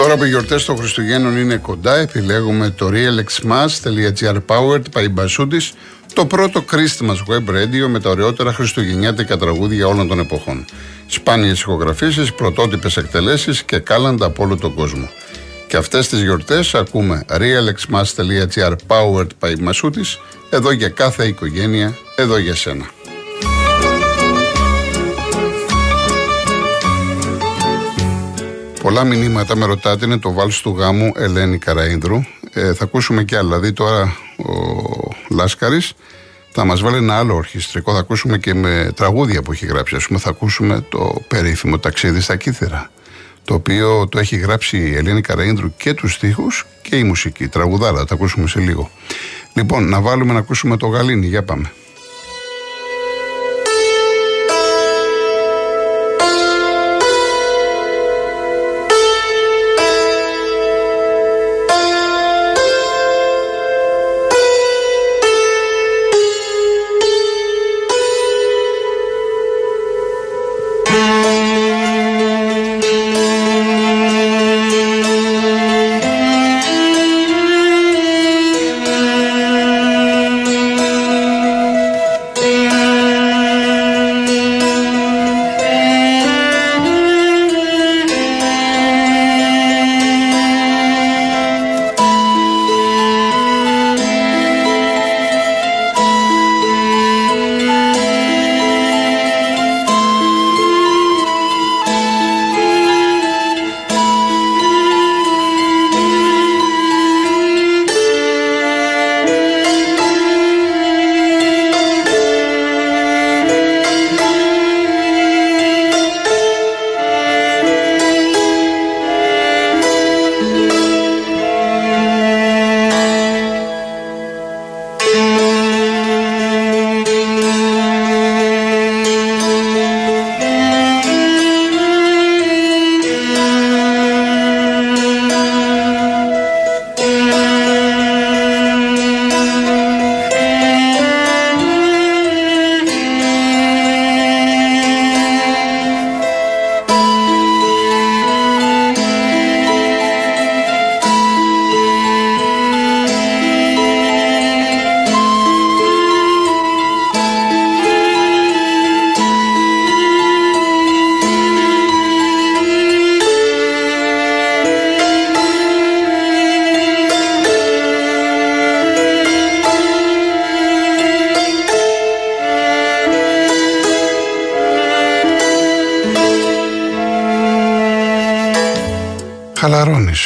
Τώρα που οι γιορτές των Χριστουγέννων είναι κοντά, επιλέγουμε το realexmas.gr powered by Basudis, το πρώτο Christmas web radio με τα ωραιότερα χριστουγεννιάτικα τραγούδια όλων των εποχών. Σπάνιες ηχογραφήσεις, πρωτότυπες εκτελέσεις και κάλαντα από όλο τον κόσμο. Και αυτές τις γιορτές ακούμε realexmas.gr powered by Basudis, εδώ για κάθε οικογένεια, εδώ για σένα. Πολλά μηνύματα με ρωτάτε είναι το βάλς του γάμου Ελένη Καραίνδρου. Ε, θα ακούσουμε και άλλα. Δηλαδή τώρα ο Λάσκαρης θα μας βάλει ένα άλλο ορχιστρικό. Θα ακούσουμε και με τραγούδια που έχει γράψει. Ας πούμε θα ακούσουμε το περίφημο ταξίδι στα Κύθερα. Το οποίο το έχει γράψει η Ελένη Καραίνδρου και τους στίχους και η μουσική. Τραγουδάρα, θα ακούσουμε σε λίγο. Λοιπόν, να βάλουμε να ακούσουμε το Γαλήνι. Για πάμε.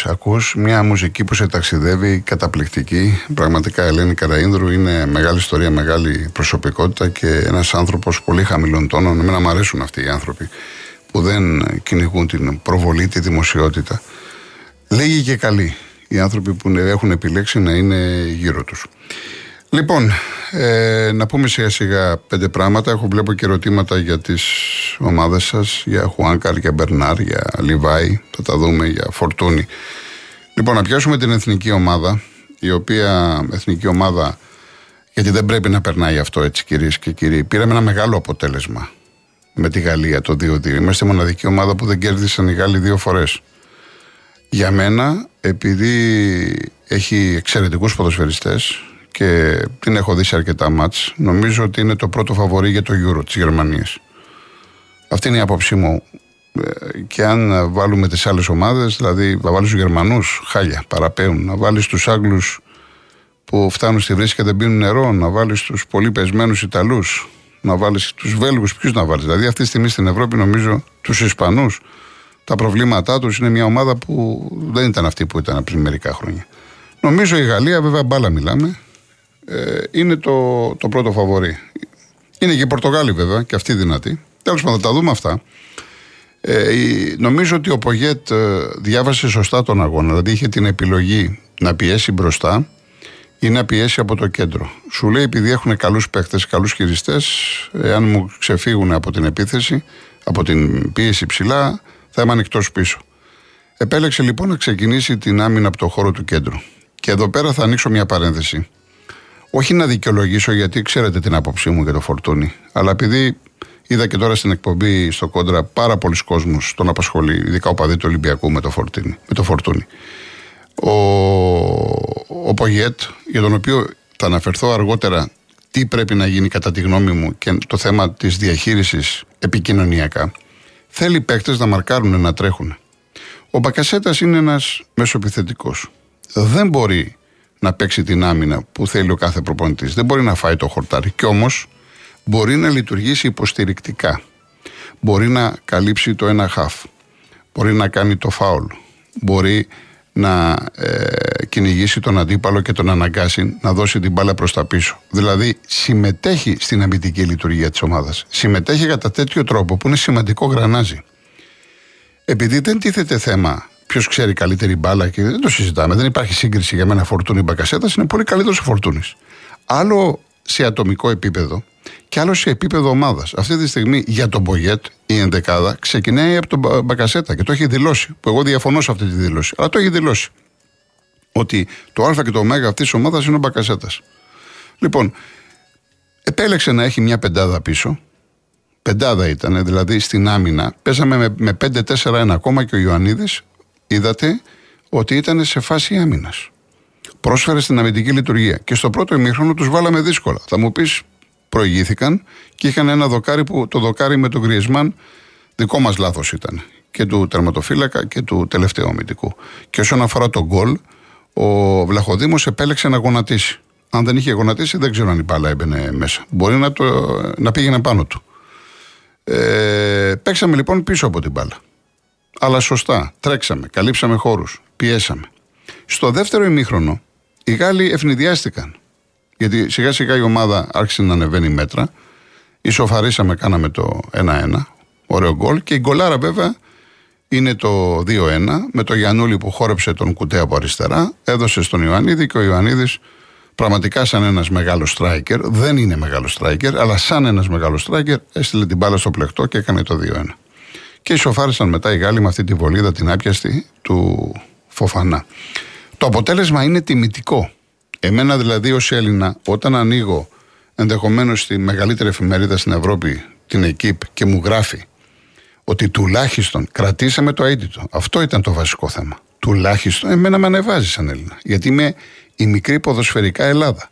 Χαλαρώνει. Ακούς μια μουσική που σε ταξιδεύει καταπληκτική. Πραγματικά η Ελένη Καραίνδρου είναι μεγάλη ιστορία, μεγάλη προσωπικότητα και ένας άνθρωπος πολύ χαμηλών τόνων. Εμένα μου αρέσουν αυτοί οι άνθρωποι που δεν κυνηγούν την προβολή, τη δημοσιότητα. Λέγει και καλοί οι άνθρωποι που έχουν επιλέξει να είναι γύρω τους. Λοιπόν, ε, να πούμε σιγά σιγά πέντε πράγματα. Έχω βλέπω και ερωτήματα για τις ομάδες σας, για Χουάνκαρ, για Μπερνάρ, για Λιβάη, θα τα δούμε, για Φορτούνη. Λοιπόν, να πιάσουμε την εθνική ομάδα, η οποία εθνική ομάδα, γιατί δεν πρέπει να περνάει αυτό έτσι κυρίες και κύριοι, πήραμε ένα μεγάλο αποτέλεσμα με τη Γαλλία το 2-2. Είμαστε η μοναδική ομάδα που δεν κέρδισαν οι Γάλλοι δύο φορές. Για μένα, επειδή έχει εξαιρετικούς ποδοσφαιριστές, και την έχω δει σε αρκετά μάτς. Νομίζω ότι είναι το πρώτο φαβορή για το Euro της Γερμανίας. Αυτή είναι η άποψή μου. Ε, και αν βάλουμε τις άλλες ομάδες, δηλαδή να βάλεις τους Γερμανούς, χάλια, παραπέουν. Να βάλεις τους Άγγλους που φτάνουν στη βρύση και δεν πίνουν νερό, να βάλεις τους πολύ πεσμένους Ιταλούς, να βάλεις τους Βέλγους, ποιους να βάλεις. Δηλαδή αυτή τη στιγμή στην Ευρώπη νομίζω τους Ισπανούς, τα προβλήματά τους είναι μια ομάδα που δεν ήταν αυτή που ήταν πριν μερικά χρόνια. Νομίζω η Γαλλία, βέβαια μπάλα μιλάμε, ε, είναι το, το πρώτο φαβορή. Είναι και οι Πορτογάλοι βέβαια και αυτοί δυνατοί. Τέλος πάντων, θα τα δούμε αυτά. Ε, νομίζω ότι ο Πογέτ ε, διάβασε σωστά τον αγώνα. Δηλαδή είχε την επιλογή να πιέσει μπροστά ή να πιέσει από το κέντρο. Σου λέει επειδή έχουν καλούς παίχτε, καλούς χειριστές, εάν μου ξεφύγουν από την επίθεση, από την πίεση ψηλά, θα είμαι ανοιχτός πίσω. Επέλεξε λοιπόν να ξεκινήσει την άμυνα από το χώρο του κέντρου. Και εδώ πέρα θα ανοίξω μια παρένθεση. Όχι να δικαιολογήσω γιατί ξέρετε την άποψή μου για το φορτούνι, αλλά επειδή Είδα και τώρα στην εκπομπή στο κόντρα πάρα πολλοί κόσμους τον απασχολεί, ειδικά ο παδί του Ολυμπιακού με το, φορτίνι, με το φορτούνι. Ο, ο Πογέτ, για τον οποίο θα αναφερθώ αργότερα τι πρέπει να γίνει κατά τη γνώμη μου και το θέμα της διαχείρισης επικοινωνιακά, θέλει παίκτες να μαρκάρουν, να τρέχουν. Ο Μπακασέτας είναι ένας μεσοπιθετικός. Δεν μπορεί να παίξει την άμυνα που θέλει ο κάθε προπονητής. Δεν μπορεί να φάει το χορτάρι. Κι όμως μπορεί να λειτουργήσει υποστηρικτικά. Μπορεί να καλύψει το ένα χαφ. Μπορεί να κάνει το φάουλ. Μπορεί να ε, κυνηγήσει τον αντίπαλο και τον αναγκάσει να δώσει την μπάλα προς τα πίσω. Δηλαδή συμμετέχει στην αμυντική λειτουργία της ομάδας. Συμμετέχει κατά τέτοιο τρόπο που είναι σημαντικό γρανάζι. Επειδή δεν τίθεται θέμα ποιος ξέρει καλύτερη μπάλα και δεν το συζητάμε, δεν υπάρχει σύγκριση για μένα φορτούνη μπακασέτας, είναι πολύ καλύτερος ο φορτούνης. Άλλο σε ατομικό επίπεδο και άλλο σε επίπεδο ομάδας. Αυτή τη στιγμή για τον Μπογιέτ η ενδεκάδα ξεκινάει από τον Μπακασέτα και το έχει δηλώσει. Που εγώ διαφωνώ σε αυτή τη δήλωση. Αλλά το έχει δηλώσει. Ότι το Α και το Ω αυτής της ομάδας είναι ο Μπακασέτας. Λοιπόν, επέλεξε να έχει μια πεντάδα πίσω. Πεντάδα ήταν, δηλαδή στην άμυνα. Παίζαμε με, με 5-4-1 ακόμα και ο Ιωαννίδης. Είδατε ότι ήταν σε φάση άμυνας. Πρόσφερε στην αμυντική λειτουργία. Και στο πρώτο ημίχρονο τους βάλαμε δύσκολα. Θα μου πεις, προηγήθηκαν και είχαν ένα δοκάρι που το δοκάρι με τον Γκριεσμάν δικό μας λάθος ήταν. Και του τερματοφύλακα και του τελευταίου αμυντικού. Και όσον αφορά τον γκολ, ο Βλαχοδήμος επέλεξε να γονατίσει. Αν δεν είχε γονατίσει, δεν ξέρω αν η μπάλα έμπαινε μέσα. Μπορεί να, το, να πήγαινε πάνω του. Ε, παίξαμε λοιπόν πίσω από την μπάλα. Αλλά σωστά. Τρέξαμε, καλύψαμε χώρους, πιέσαμε. Στο δεύτερο ημίχρονο, οι Γάλλοι ευνηδιάστηκαν. Γιατί σιγά σιγά η ομάδα άρχισε να ανεβαίνει μέτρα. Ισοφαρίσαμε, κάναμε το 1-1. Ωραίο γκολ. Και η γκολάρα βέβαια είναι το 2-1 με το Γιανούλη που χόρεψε τον κουτέ από αριστερά. Έδωσε στον Ιωαννίδη και ο Ιωαννίδης πραγματικά σαν ένας μεγάλος striker, δεν είναι μεγάλος striker, αλλά σαν ένας μεγάλος striker έστειλε την μπάλα στο πλεκτό και έκανε το 2-1. Και ισοφάρισαν μετά οι Γάλλοι με αυτή τη βολίδα την άπιαστη του Φοφανά. Το αποτέλεσμα είναι τιμητικό. Εμένα δηλαδή ως Έλληνα, όταν ανοίγω ενδεχομένως τη μεγαλύτερη εφημερίδα στην Ευρώπη, την ΕΚΙΠ, και μου γράφει ότι τουλάχιστον κρατήσαμε το αίτητο. Αυτό ήταν το βασικό θέμα. Τουλάχιστον εμένα με ανεβάζει σαν Έλληνα. Γιατί είμαι η μικρή ποδοσφαιρικά Ελλάδα.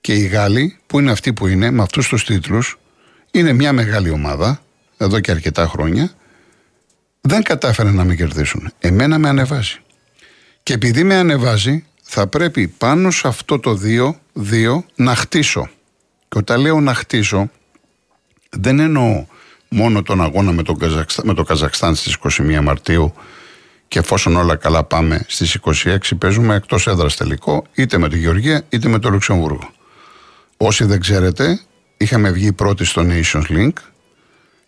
Και οι Γάλλοι, που είναι αυτοί που είναι, με αυτούς τους τίτλους, είναι μια μεγάλη ομάδα, εδώ και αρκετά χρόνια, δεν κατάφεραν να με κερδίσουν. Εμένα με ανεβάζει. Και επειδή με ανεβάζει, θα πρέπει πάνω σε αυτό το 2-2 να χτίσω. Και όταν λέω να χτίσω, δεν εννοώ μόνο τον αγώνα με το, με το Καζακστάν στις 21 Μαρτίου και εφόσον όλα καλά πάμε στις 26 παίζουμε εκτός έδρας τελικό είτε με τη Γεωργία είτε με το Λουξεμβούργο. Όσοι δεν ξέρετε, είχαμε βγει πρώτοι στο Nations Link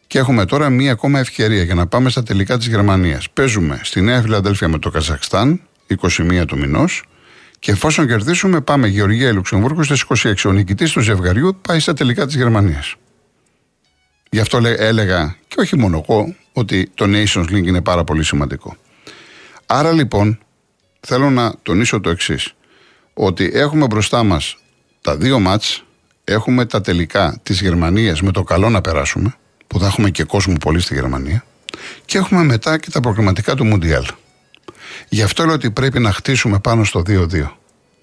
και έχουμε τώρα μία ακόμα ευκαιρία για να πάμε στα τελικά της Γερμανίας. Παίζουμε στη Νέα Φιλαδέλφια με το Καζακστάν 21 του μηνός και εφόσον κερδίσουμε, πάμε Γεωργία Λουξεμβούργο στις 26. Ο νικητής του ζευγαριού πάει στα τελικά της Γερμανίας. Γι' αυτό έλεγα, και όχι μόνο εγώ, ότι το Nations League είναι πάρα πολύ σημαντικό. Άρα λοιπόν, θέλω να τονίσω το εξής. Ότι έχουμε μπροστά μας τα δύο μάτς, έχουμε τα τελικά της Γερμανίας με το καλό να περάσουμε, που θα έχουμε και κόσμο πολύ στη Γερμανία, και έχουμε μετά και τα προγραμματικά του Μουντιάλ. Γι' αυτό λέω ότι πρέπει να χτίσουμε πάνω στο 2-2.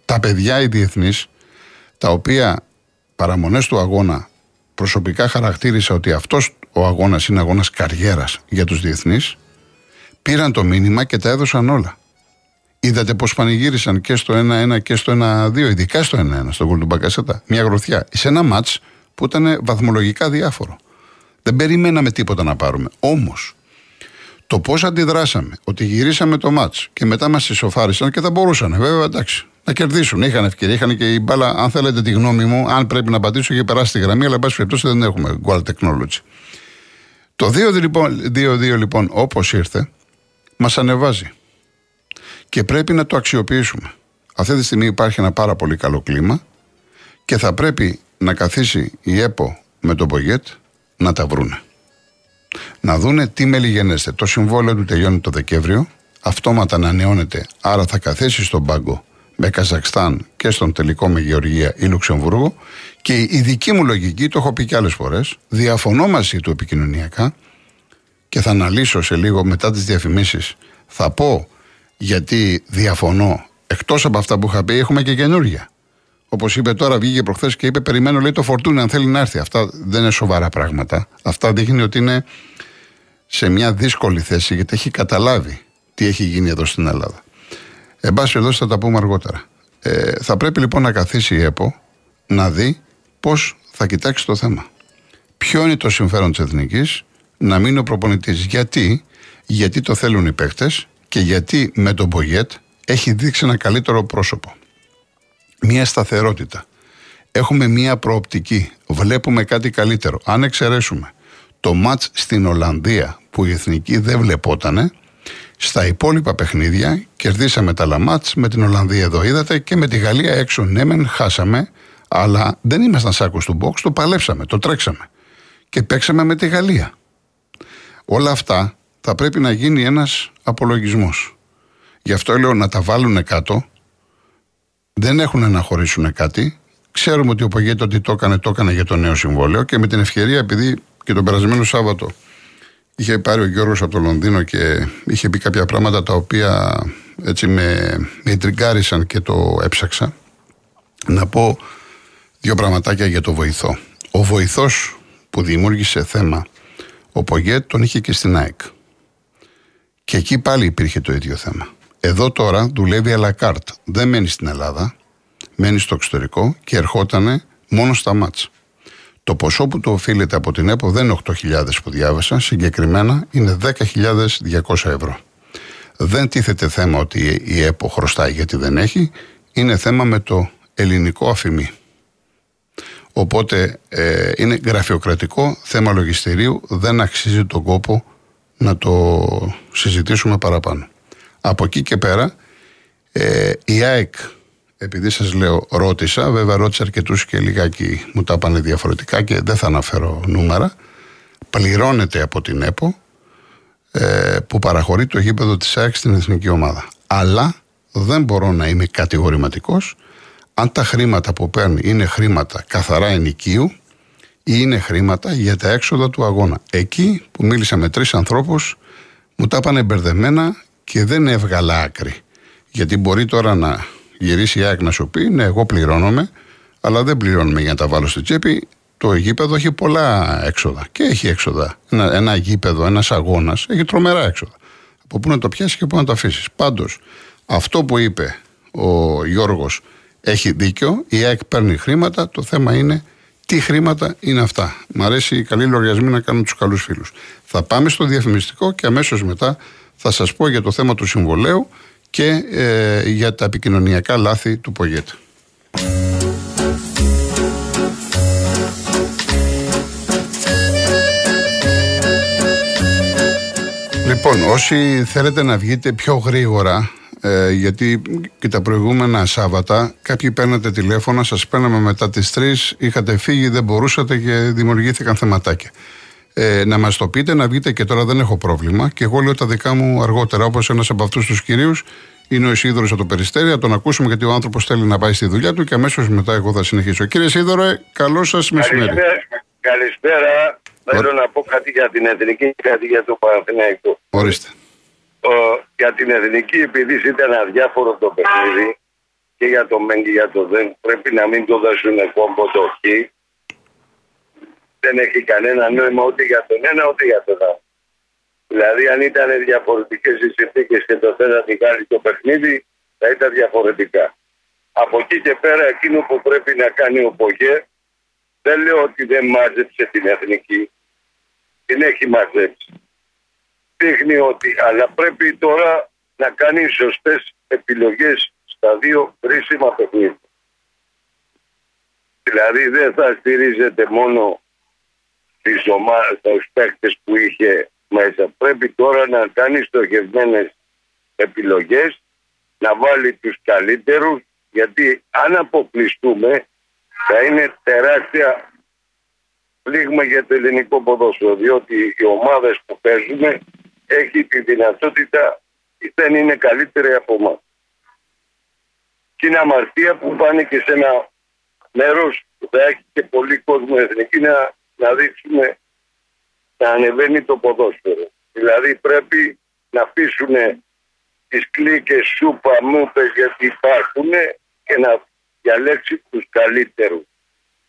Τα παιδιά οι διεθνείς, τα οποία παραμονές του αγώνα προσωπικά χαρακτήρισα ότι αυτός ο αγώνας είναι αγώνας καριέρας για τους διεθνείς, πήραν το μήνυμα και τα έδωσαν όλα. Είδατε πώς πανηγύρισαν και στο 1-1 και στο 1-2, ειδικά στο 1-1, στο γκολ του Μπακασέτα. Μια γροθιά. Σε ένα ματ που ήταν βαθμολογικά διάφορο. Δεν περιμέναμε τίποτα να πάρουμε. Όμως, το πώς αντιδράσαμε, ότι γυρίσαμε το μάτς και μετά μας ισοφάρισαν και θα μπορούσαν, βέβαια εντάξει, να κερδίσουν. Είχαν ευκαιρία, είχαν και η μπάλα, αν θέλετε τη γνώμη μου, αν πρέπει να πατήσω, είχε περάσει τη γραμμή, αλλά εν πάση περιπτώσει δεν έχουμε goal technology. Το 2-2 λοιπόν, 2-2, λοιπόν όπως ήρθε, μας ανεβάζει. Και πρέπει να το αξιοποιήσουμε. Αυτή τη στιγμή υπάρχει ένα πάρα πολύ καλό κλίμα και θα πρέπει να καθίσει η ΕΠΟ με τον Πογέτ να τα βρούνε να δούνε τι μελιγενέστε. Το συμβόλαιο του τελειώνει το Δεκέμβριο, αυτόματα ανανεώνεται, άρα θα καθέσει στον πάγκο με Καζακστάν και στον τελικό με Γεωργία ή Λουξεμβούργο Και η δική μου λογική, το έχω πει και άλλες φορές, διαφωνώ μαζί του επικοινωνιακά και θα αναλύσω σε λίγο μετά τις διαφημίσεις. Θα πω γιατί διαφωνώ. Εκτός από αυτά που είχα πει, έχουμε και καινούργια. Όπως είπε τώρα, βγήκε προχθές και είπε: Περιμένω, λέει το φορτούνι αν θέλει να έρθει. Αυτά δεν είναι σοβαρά πράγματα. Αυτά δείχνει ότι είναι σε μια δύσκολη θέση γιατί έχει καταλάβει τι έχει γίνει εδώ στην Ελλάδα. Εν πάση εδώ θα τα πούμε αργότερα. Ε, θα πρέπει λοιπόν να καθίσει η ΕΠΟ να δει πώς θα κοιτάξει το θέμα. Ποιο είναι το συμφέρον της Εθνικής να μείνει ο προπονητής. Γιατί, γιατί το θέλουν οι παίχτε και γιατί με τον Μπογιέτ έχει δείξει ένα καλύτερο πρόσωπο. Μία σταθερότητα. Έχουμε μία προοπτική. Βλέπουμε κάτι καλύτερο. Αν εξαιρέσουμε το μάτς στην Ολλανδία που η Εθνική δεν βλεπότανε, στα υπόλοιπα παιχνίδια κερδίσαμε τα λαμάτς με την Ολλανδία εδώ είδατε και με τη Γαλλία έξω ναι μεν χάσαμε αλλά δεν ήμασταν σάκος του box, το παλέψαμε, το τρέξαμε και παίξαμε με τη Γαλλία. Όλα αυτά θα πρέπει να γίνει ένας απολογισμός. Γι' αυτό λέω να τα βάλουν κάτω, δεν έχουν να χωρίσουν κάτι, ξέρουμε ότι ο Πογέτο ότι το έκανε, το έκανε για το νέο συμβόλαιο και με την ευκαιρία επειδή και τον περασμένο Σάββατο είχε πάρει ο Γιώργος από το Λονδίνο και είχε πει κάποια πράγματα τα οποία έτσι με, με τριγκάρισαν και το έψαξα. Να πω δύο πραγματάκια για το βοηθό. Ο βοηθός που δημιούργησε θέμα ο Πογέτ τον είχε και στην ΑΕΚ. Και εκεί πάλι υπήρχε το ίδιο θέμα. Εδώ τώρα δουλεύει à la carte. Δεν μένει στην Ελλάδα, μένει στο εξωτερικό και ερχότανε μόνο στα μάτσα. Το ποσό που το οφείλεται από την ΕΠΟ δεν είναι 8.000 που διάβασα, συγκεκριμένα είναι 10.200 ευρώ. Δεν τίθεται θέμα ότι η ΕΠΟ χρωστάει γιατί δεν έχει, είναι θέμα με το ελληνικό αφημί. Οπότε ε, είναι γραφειοκρατικό θέμα λογιστηρίου, δεν αξίζει τον κόπο να το συζητήσουμε παραπάνω. Από εκεί και πέρα, ε, η ΑΕΚ επειδή σας λέω ρώτησα, βέβαια ρώτησα αρκετούς και λιγάκι μου τα πάνε διαφορετικά και δεν θα αναφέρω νούμερα, πληρώνεται από την ΕΠΟ ε, που παραχωρεί το γήπεδο της ΑΕΚ στην εθνική ομάδα. Αλλά δεν μπορώ να είμαι κατηγορηματικός αν τα χρήματα που παίρνει είναι χρήματα καθαρά ενοικίου ή είναι χρήματα για τα έξοδα του αγώνα. Εκεί που μίλησα με τρεις ανθρώπους μου τα πάνε μπερδεμένα και δεν έβγαλα άκρη. Γιατί μπορεί τώρα να γυρίσει η ΑΕΚ να σου πει: Ναι, εγώ πληρώνομαι, αλλά δεν πληρώνουμε για να τα βάλω στη τσέπη. Το γήπεδο έχει πολλά έξοδα. Και έχει έξοδα. Ένα, ένα γήπεδο, ένας αγώνας έχει τρομερά έξοδα. Από πού να το πιάσεις και πού να το αφήσεις. Πάντως, αυτό που είπε ο Γιώργος έχει δίκιο. Η ΑΕΚ παίρνει χρήματα. Το θέμα είναι τι χρήματα είναι αυτά. Μ' αρέσει οι καλοί λογαριασμοί να κάνουν τους καλούς φίλους. Θα πάμε στο διαφημιστικό και αμέσως μετά θα σας πω για το θέμα του συμβολέου και ε, για τα επικοινωνιακά λάθη του Πογέτ. Λοιπόν, όσοι θέλετε να βγείτε πιο γρήγορα, ε, γιατί και τα προηγούμενα Σάββατα κάποιοι παίρνατε τηλέφωνα, σας παίρναμε μετά τις 3, είχατε φύγει, δεν μπορούσατε και δημιουργήθηκαν θεματάκια ε, να μας το πείτε, να βγείτε και τώρα δεν έχω πρόβλημα. Και εγώ λέω τα δικά μου αργότερα, όπως ένας από αυτούς τους κυρίους είναι ο Ισίδωρος από το Περιστέρι. Να τον ακούσουμε γιατί ο άνθρωπος θέλει να πάει στη δουλειά του και αμέσως μετά εγώ θα συνεχίσω. Κύριε Ισίδωρο, καλό σας μεσημέρι. Καλησπέρα. Θέλω να πω κάτι για την εθνική και κάτι για το Παναθηναϊκό. Ορίστε. Ο, για την εθνική, επειδή ήταν αδιάφορο το παιχνίδι και για το ΜΕΝ και για το ΔΕΝ, πρέπει να μην το δώσουν κόμπο το Χ δεν έχει κανένα νόημα ούτε για τον ένα ούτε για τον άλλο. Δηλαδή, αν ήταν διαφορετικές οι συνθήκες και το θέλατε κάνει το παιχνίδι, θα ήταν διαφορετικά. Από εκεί και πέρα, εκείνο που πρέπει να κάνει ο Πογέ, δεν λέω ότι δεν μάζεψε την εθνική. Την έχει μαζέψει. Δείχνει ότι, αλλά πρέπει τώρα να κάνει σωστές επιλογές στα δύο κρίσιμα παιχνίδια. Δηλαδή δεν θα στηρίζεται μόνο τις ομάδες, τους παίκτες που είχε μέσα. Πρέπει τώρα να κάνει στοχευμένες επιλογές, να βάλει τους καλύτερους, γιατί αν αποκλειστούμε θα είναι τεράστια πλήγμα για το ελληνικό ποδόσφαιρο, διότι οι ομάδες που παίζουμε έχει τη δυνατότητα δεν είναι καλύτερη από εμάς. Και είναι αμαρτία που πάνε και σε ένα μέρος που θα έχει και πολύ κόσμο εθνική να, να δείξουμε να ανεβαίνει το ποδόσφαιρο. Δηλαδή πρέπει να αφήσουν τις κλίκες σούπα μούπες γιατί υπάρχουν και να διαλέξει τους καλύτερους.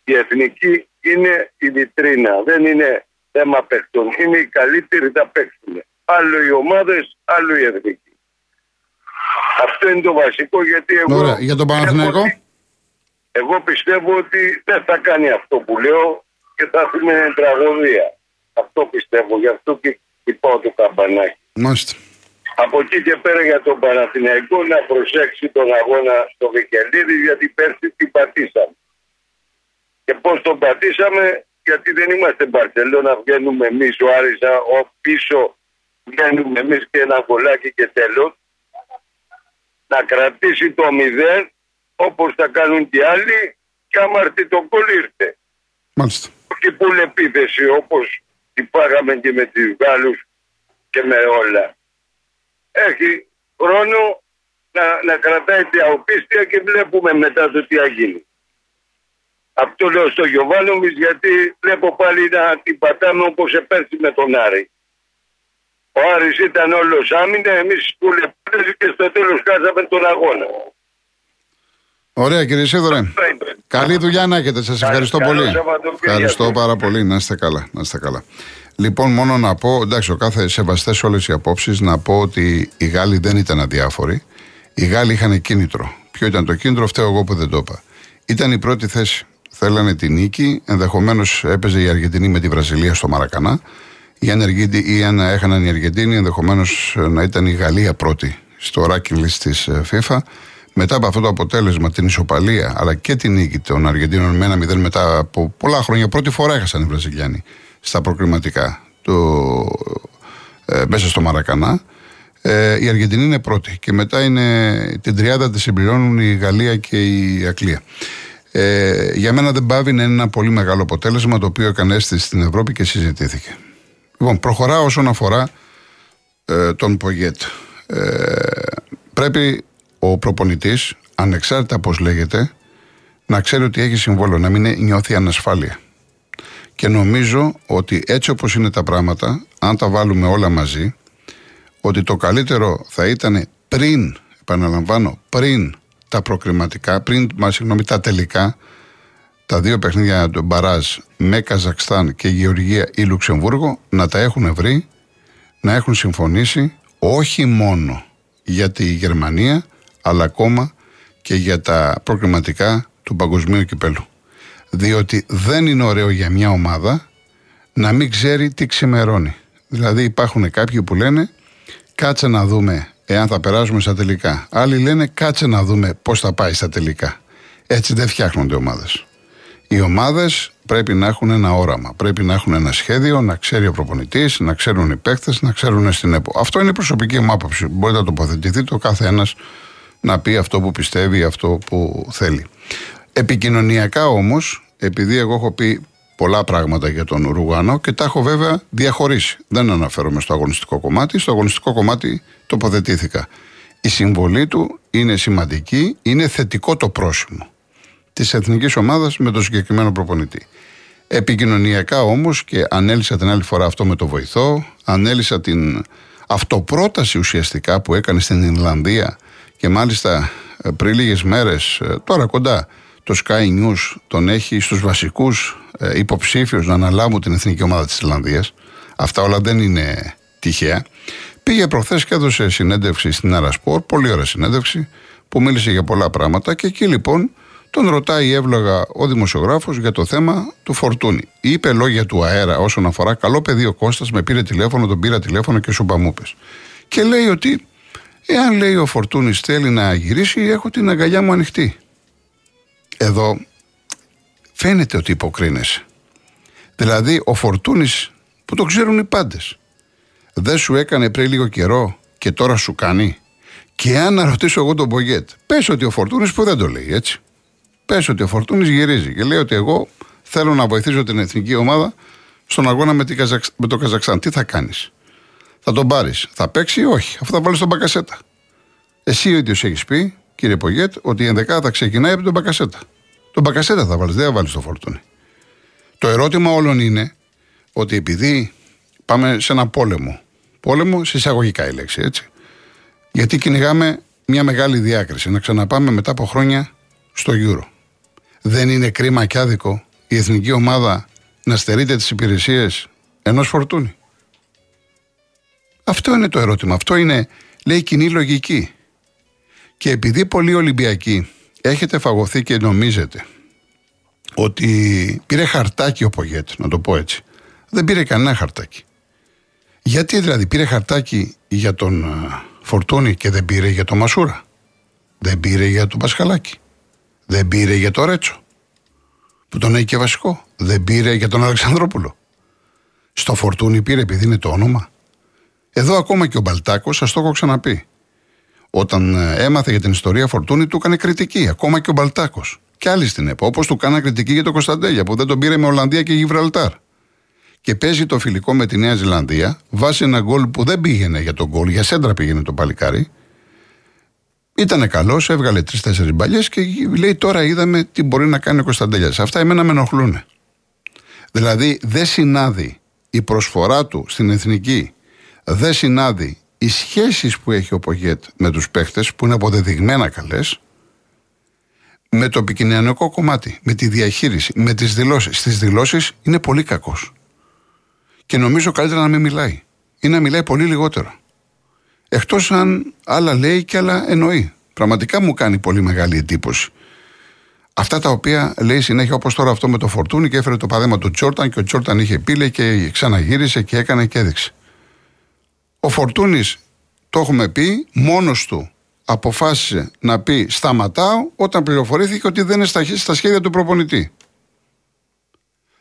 Η εθνική είναι η βιτρίνα, δεν είναι θέμα παιχτών. Είναι οι καλύτεροι θα παίξουν. Άλλο οι ομάδες, άλλο η εθνική. Αυτό είναι το βασικό γιατί εγώ... Ωραία. Για τον Παναθηναϊκό. Εγώ πιστεύω ότι δεν θα κάνει αυτό που λέω και θα έχουμε τραγωδία. Αυτό πιστεύω, γι' αυτό και είπα το καμπανάκι. Μάλιστα. Από εκεί και πέρα για τον Παναθηναϊκό να προσέξει τον αγώνα στο Βικελίδη γιατί πέρσι τι πατήσαμε. Και πώς τον πατήσαμε γιατί δεν είμαστε να βγαίνουμε εμείς ο Άρισα, ο πίσω βγαίνουμε εμείς και ένα κολλάκι και τέλος να κρατήσει το μηδέν όπως θα κάνουν και άλλοι και αμαρτή το ήρθε. Μάλιστα. Όχι πουλ επίθεση όπως υπάγαμε και με τις Γάλλους και με όλα. Έχει χρόνο να, να κρατάει τη αοπίστια και βλέπουμε μετά το τι θα γίνει. Αυτό λέω στο Γιωβάνοβιτ γιατί βλέπω πάλι να την πατάμε όπως επέρθει με τον Άρη. Ο Άρης ήταν όλος άμυνα, εμείς πουλεπέζοι και στο τέλος χάσαμε τον αγώνα. Ωραία κύριε Σίδωρε. Καλή δουλειά να έχετε. Σας ευχαριστώ πολύ. Ευχαριστώ πάρα πολύ. Να είστε καλά. Να είστε καλά. Λοιπόν, μόνο να πω, εντάξει, ο κάθε σεβαστές όλες οι απόψεις, να πω ότι οι Γάλλοι δεν ήταν αδιάφοροι. Οι Γάλλοι είχαν κίνητρο. Ποιο ήταν το κίνητρο, φταίω εγώ που δεν το είπα. Ήταν η πρώτη θέση. Θέλανε την νίκη. Ενδεχομένως έπαιζε η Αργεντινή με τη Βραζιλία στο Μαρακανά ή αν, ή αν έχαναν οι Αργεντίνοι, ενδεχομένως να ήταν η Γαλλία πρώτη στο ranking list της ε, FIFA. Μετά από αυτό το αποτέλεσμα, την ισοπαλία αλλά και την νίκη των Αργεντίνων με ένα μηδέν μετά από πολλά χρόνια, πρώτη φορά έχασαν οι Βραζιλιάνοι στα προκριματικά το, ε, μέσα στο Μαρακανά. Ε, η Αργεντινή είναι πρώτη και μετά είναι την τριάδα τη συμπληρώνουν η Γαλλία και η Αγγλία. Ε, για μένα δεν πάβει να είναι ένα πολύ μεγάλο αποτέλεσμα το οποίο έκανε αίσθηση στην Ευρώπη και συζητήθηκε. Λοιπόν, προχωράω όσον αφορά ε, τον Πογέτ. Ε, πρέπει ο προπονητής, ανεξάρτητα πώς λέγεται, να ξέρει ότι έχει συμβόλαιο, να μην νιώθει ανασφάλεια. Και νομίζω ότι έτσι όπως είναι τα πράγματα, αν τα βάλουμε όλα μαζί, ότι το καλύτερο θα ήταν πριν, επαναλαμβάνω, πριν τα προκριματικά, πριν, μα συγγνώμη, τα τελικά, τα δύο παιχνίδια του Μπαράζ με Καζακστάν και Γεωργία ή Λουξεμβούργο να τα έχουν βρει, να έχουν συμφωνήσει όχι μόνο για τη Γερμανία, αλλά ακόμα και για τα προκριματικά του παγκοσμίου κυπέλου. Διότι δεν είναι ωραίο για μια ομάδα να μην ξέρει τι ξημερώνει. Δηλαδή υπάρχουν κάποιοι που λένε κάτσε να δούμε εάν θα περάσουμε στα τελικά. Άλλοι λένε κάτσε να δούμε πώς θα πάει στα τελικά. Έτσι δεν φτιάχνονται ομάδες. Οι ομάδες πρέπει να έχουν ένα όραμα. Πρέπει να έχουν ένα σχέδιο, να ξέρει ο προπονητής, να ξέρουν οι παίκτες, να ξέρουν στην ΕΠΟ. Αυτό είναι η προσωπική μου άποψη. Μπορείτε να τοποθετηθεί το κάθε ένας να πει αυτό που πιστεύει, αυτό που θέλει. Επικοινωνιακά όμως, επειδή εγώ έχω πει πολλά πράγματα για τον Ρουγάνο και τα έχω βέβαια διαχωρίσει. Δεν αναφέρομαι στο αγωνιστικό κομμάτι. Στο αγωνιστικό κομμάτι τοποθετήθηκα. Η συμβολή του είναι σημαντική, είναι θετικό το πρόσημο της εθνικής ομάδας με τον συγκεκριμένο προπονητή. Επικοινωνιακά όμως και ανέλησα την άλλη φορά αυτό με το βοηθό, ανέλησα την αυτοπρόταση ουσιαστικά που έκανε στην Ινλανδία και μάλιστα ε, πριν λίγες μέρες, ε, τώρα κοντά, το Sky News τον έχει στους βασικούς ε, υποψήφιους να αναλάβουν την εθνική ομάδα της Ιρλανδίας. Αυτά όλα δεν είναι τυχαία. Πήγε προχθές και έδωσε συνέντευξη στην Αρασπορ, πολύ ωραία συνέντευξη, που μίλησε για πολλά πράγματα και εκεί λοιπόν τον ρωτάει εύλογα ο δημοσιογράφος για το θέμα του Φορτούνη. Είπε λόγια του αέρα όσον αφορά καλό παιδί ο Κώστας, με πήρε τηλέφωνο, τον πήρα τηλέφωνο και σου παμούπε. Και λέει ότι εάν λέει ο Φορτούνης θέλει να γυρίσει, έχω την αγκαλιά μου ανοιχτή. Εδώ φαίνεται ότι υποκρίνεσαι. Δηλαδή ο Φορτούνης που το ξέρουν οι πάντες. Δεν σου έκανε πριν λίγο καιρό και τώρα σου κάνει. Και αν να ρωτήσω εγώ τον Μπογκέτ, πες ότι ο Φορτούνης που δεν το λέει έτσι. Πες ότι ο Φορτούνης γυρίζει και λέει ότι εγώ θέλω να βοηθήσω την εθνική ομάδα στον αγώνα με, με το Καζακστάν. Τι θα κάνεις, Θα τον πάρεις, θα παίξει ή όχι, αφού θα βάλεις τον Μπακασέτα. Εσύ ο ίδιος έχεις πει, κύριε Πογέτ, ότι η ενδεκάδα ξεκινάει από τον Μπακασέτα. Τον Μπακασέτα θα βάλεις, δεν θα βάλεις το φορτούνι. Το ερώτημα όλων είναι ότι επειδή πάμε σε ένα πόλεμο, πόλεμο σε εισαγωγικά η λέξη, έτσι. Γιατί κυνηγάμε μια μεγάλη διάκριση, να ξαναπάμε μετά από χρόνια στο Euro. Δεν είναι κρίμα και άδικο η εθνική ομάδα να στερείται τις υπηρεσίες ενός φορτούνι. Αυτό είναι το ερώτημα. Αυτό είναι, λέει, κοινή λογική. Και επειδή πολλοί Ολυμπιακοί έχετε φαγωθεί και νομίζετε ότι πήρε χαρτάκι ο Πογέτ, να το πω έτσι. Δεν πήρε κανένα χαρτάκι. Γιατί δηλαδή πήρε χαρτάκι για τον Φορτούνη και δεν πήρε για τον Μασούρα; Δεν πήρε για τον Πασχαλάκη. Δεν πήρε για τον Ρέτσο. Που τον έχει και βασικό. Δεν πήρε για τον Αλεξανδρόπουλο. Στο Φορτούνη πήρε επειδή είναι το όνομα. Εδώ ακόμα και ο Μπαλτάκος, σας το έχω ξαναπεί. Όταν ε, έμαθε για την ιστορία Φορτούνη, του έκανε κριτική. Ακόμα και ο Μπαλτάκος. Και άλλοι στην ΕΠΟ. Όπως του κάνανε κριτική για τον Κωνσταντέλια, που δεν τον πήρε με Ολλανδία και Γιβραλτάρ. Και παίζει το φιλικό με τη Νέα Ζηλανδία, βάζει ένα γκολ που δεν πήγαινε για τον γκολ, για σέντρα πήγαινε το παλικάρι. Ήταν καλός, έβγαλε τρει-τέσσερι μπαλιές και λέει τώρα είδαμε τι μπορεί να κάνει ο Κωνσταντέλιας. Αυτά εμένα με ενοχλούν. Δηλαδή δεν συνάδει η προσφορά του στην εθνική δεν συνάδει οι σχέσεις που έχει ο Πογέτ με τους παίχτες που είναι αποδεδειγμένα καλές με το επικοινωνιακό κομμάτι, με τη διαχείριση, με τις δηλώσεις. Στις δηλώσεις είναι πολύ κακός. Και νομίζω καλύτερα να μην μιλάει ή να μιλάει πολύ λιγότερο. Εκτός αν άλλα λέει και άλλα εννοεί. Πραγματικά μου κάνει πολύ μεγάλη εντύπωση. Αυτά τα οποία λέει συνέχεια, όπως τώρα αυτό με το φορτούνι και έφερε το παράδειγμα του Τσόρταν και ο Τσόρταν είχε πήλε και ξαναγύρισε και έκανε και έδειξε. Ο Φορτούνης, το έχουμε πει, μόνος του αποφάσισε να πει σταματάω όταν πληροφορήθηκε ότι δεν είναι στα, σχέδια του προπονητή.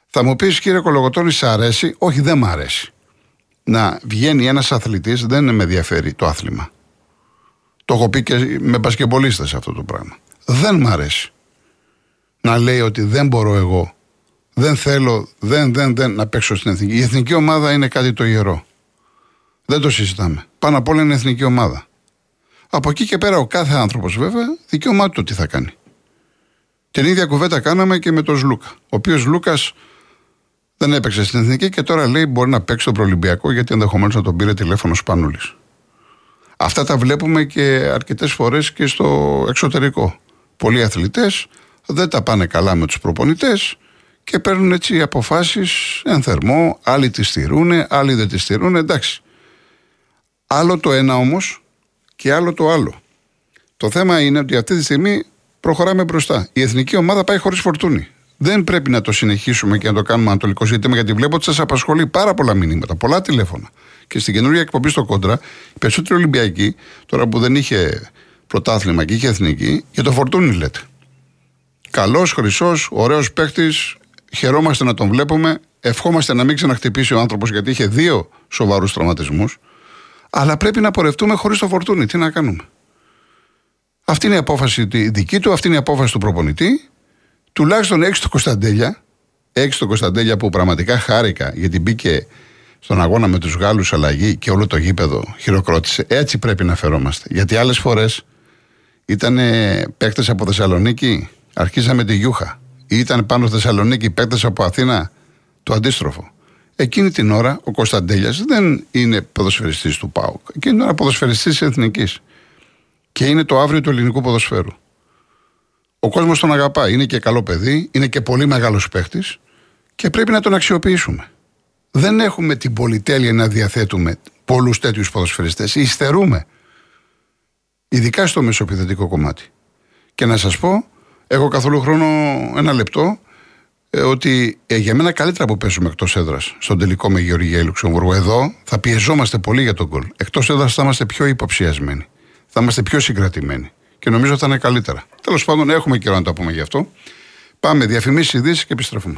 Θα μου πεις, κύριε Κολογοτώνη, σε αρέσει; Όχι, δεν μ' αρέσει. Να βγαίνει ένας αθλητής, δεν με ενδιαφέρει το άθλημα. Το έχω πει και με πασκεμπολίστε αυτό το πράγμα. Δεν μ' αρέσει. Να λέει ότι δεν μπορώ εγώ, δεν θέλω, δεν, δεν, δεν να παίξω στην εθνική. Η εθνική ομάδα είναι κάτι το ιερό. Δεν το συζητάμε. Πάνω απ' όλα είναι εθνική ομάδα. Από εκεί και πέρα ο κάθε άνθρωπος βέβαια δικαίωμά του τι θα κάνει. Την ίδια κουβέντα κάναμε και με τον Λούκα. Ο οποίος Λούκας δεν έπαιξε στην εθνική και τώρα λέει μπορεί να παίξει τον Προλυμπιακό γιατί ενδεχομένως να τον πήρε τηλέφωνο Σπανούλης. Αυτά τα βλέπουμε και αρκετές φορές και στο εξωτερικό. Πολλοί αθλητές δεν τα πάνε καλά με τους προπονητές και παίρνουν έτσι αποφάσεις εν θερμό. Άλλοι τις στηρούν, άλλοι δεν τις στηρούν. Εντάξει. Άλλο το ένα όμως και άλλο το άλλο. Το θέμα είναι ότι αυτή τη στιγμή προχωράμε μπροστά. Η εθνική ομάδα πάει χωρίς φορτούνη. Δεν πρέπει να το συνεχίσουμε και να το κάνουμε ανατολικό ζήτημα, γιατί βλέπω ότι σας απασχολεί πάρα πολλά μηνύματα, πολλά τηλέφωνα. Και στην καινούργια εκπομπή στο Κόντρα, οι περισσότεροι Ολυμπιακοί, τώρα που δεν είχε πρωτάθλημα και είχε εθνική, για το φορτούνι λέτε. Καλός, χρυσός, ωραίος παίχτης, χαιρόμαστε να τον βλέπουμε. Ευχόμαστε να μην ξαναχτυπήσει ο άνθρωπος γιατί είχε δύο σοβαρούς τραυματισμούς. Αλλά πρέπει να πορευτούμε χωρίς το φορτούνι. Τι να κάνουμε. Αυτή είναι η απόφαση δική του, αυτή είναι η απόφαση του προπονητή. Τουλάχιστον έχει το Κωνσταντέλια. Έχει το Κωνσταντέλια που πραγματικά χάρηκα γιατί μπήκε στον αγώνα με τους Γάλλους αλλαγή και όλο το γήπεδο χειροκρότησε. Έτσι πρέπει να φερόμαστε. Γιατί άλλες φορές ήταν παίκτες από Θεσσαλονίκη, αρχίσαμε τη Γιούχα. Ή ήταν πάνω στη Θεσσαλονίκη παίκτες από Αθήνα, το αντίστροφο. Εκείνη την ώρα ο Κωνσταντέλιας δεν είναι ποδοσφαιριστής του ΠΑΟΚ. Εκείνη την ώρα ποδοσφαιριστής της Εθνικής. Και είναι το αύριο του ελληνικού ποδοσφαίρου. Ο κόσμος τον αγαπάει. Είναι και καλό παιδί, είναι και πολύ μεγάλος παίχτης και πρέπει να τον αξιοποιήσουμε. Δεν έχουμε την πολυτέλεια να διαθέτουμε πολλούς τέτοιους ποδοσφαιριστές. Ιστερούμε. Ειδικά στο μεσοπιδετικό κομμάτι. Και να σας πω, έχω καθόλου χρόνο ένα λεπτό ε, ότι ε, για μένα καλύτερα που πέσουμε εκτός έδρας στον τελικό με Γεωργία Λουξεμβούργο. Εδώ θα πιεζόμαστε πολύ για τον κολ. Εκτός έδρας θα είμαστε πιο υποψιασμένοι. Θα είμαστε πιο συγκρατημένοι. Και νομίζω θα είναι καλύτερα. Τέλος πάντων, έχουμε καιρό να τα πούμε γι' αυτό. Πάμε διαφημίσεις, ειδήσεις και επιστρέφουμε.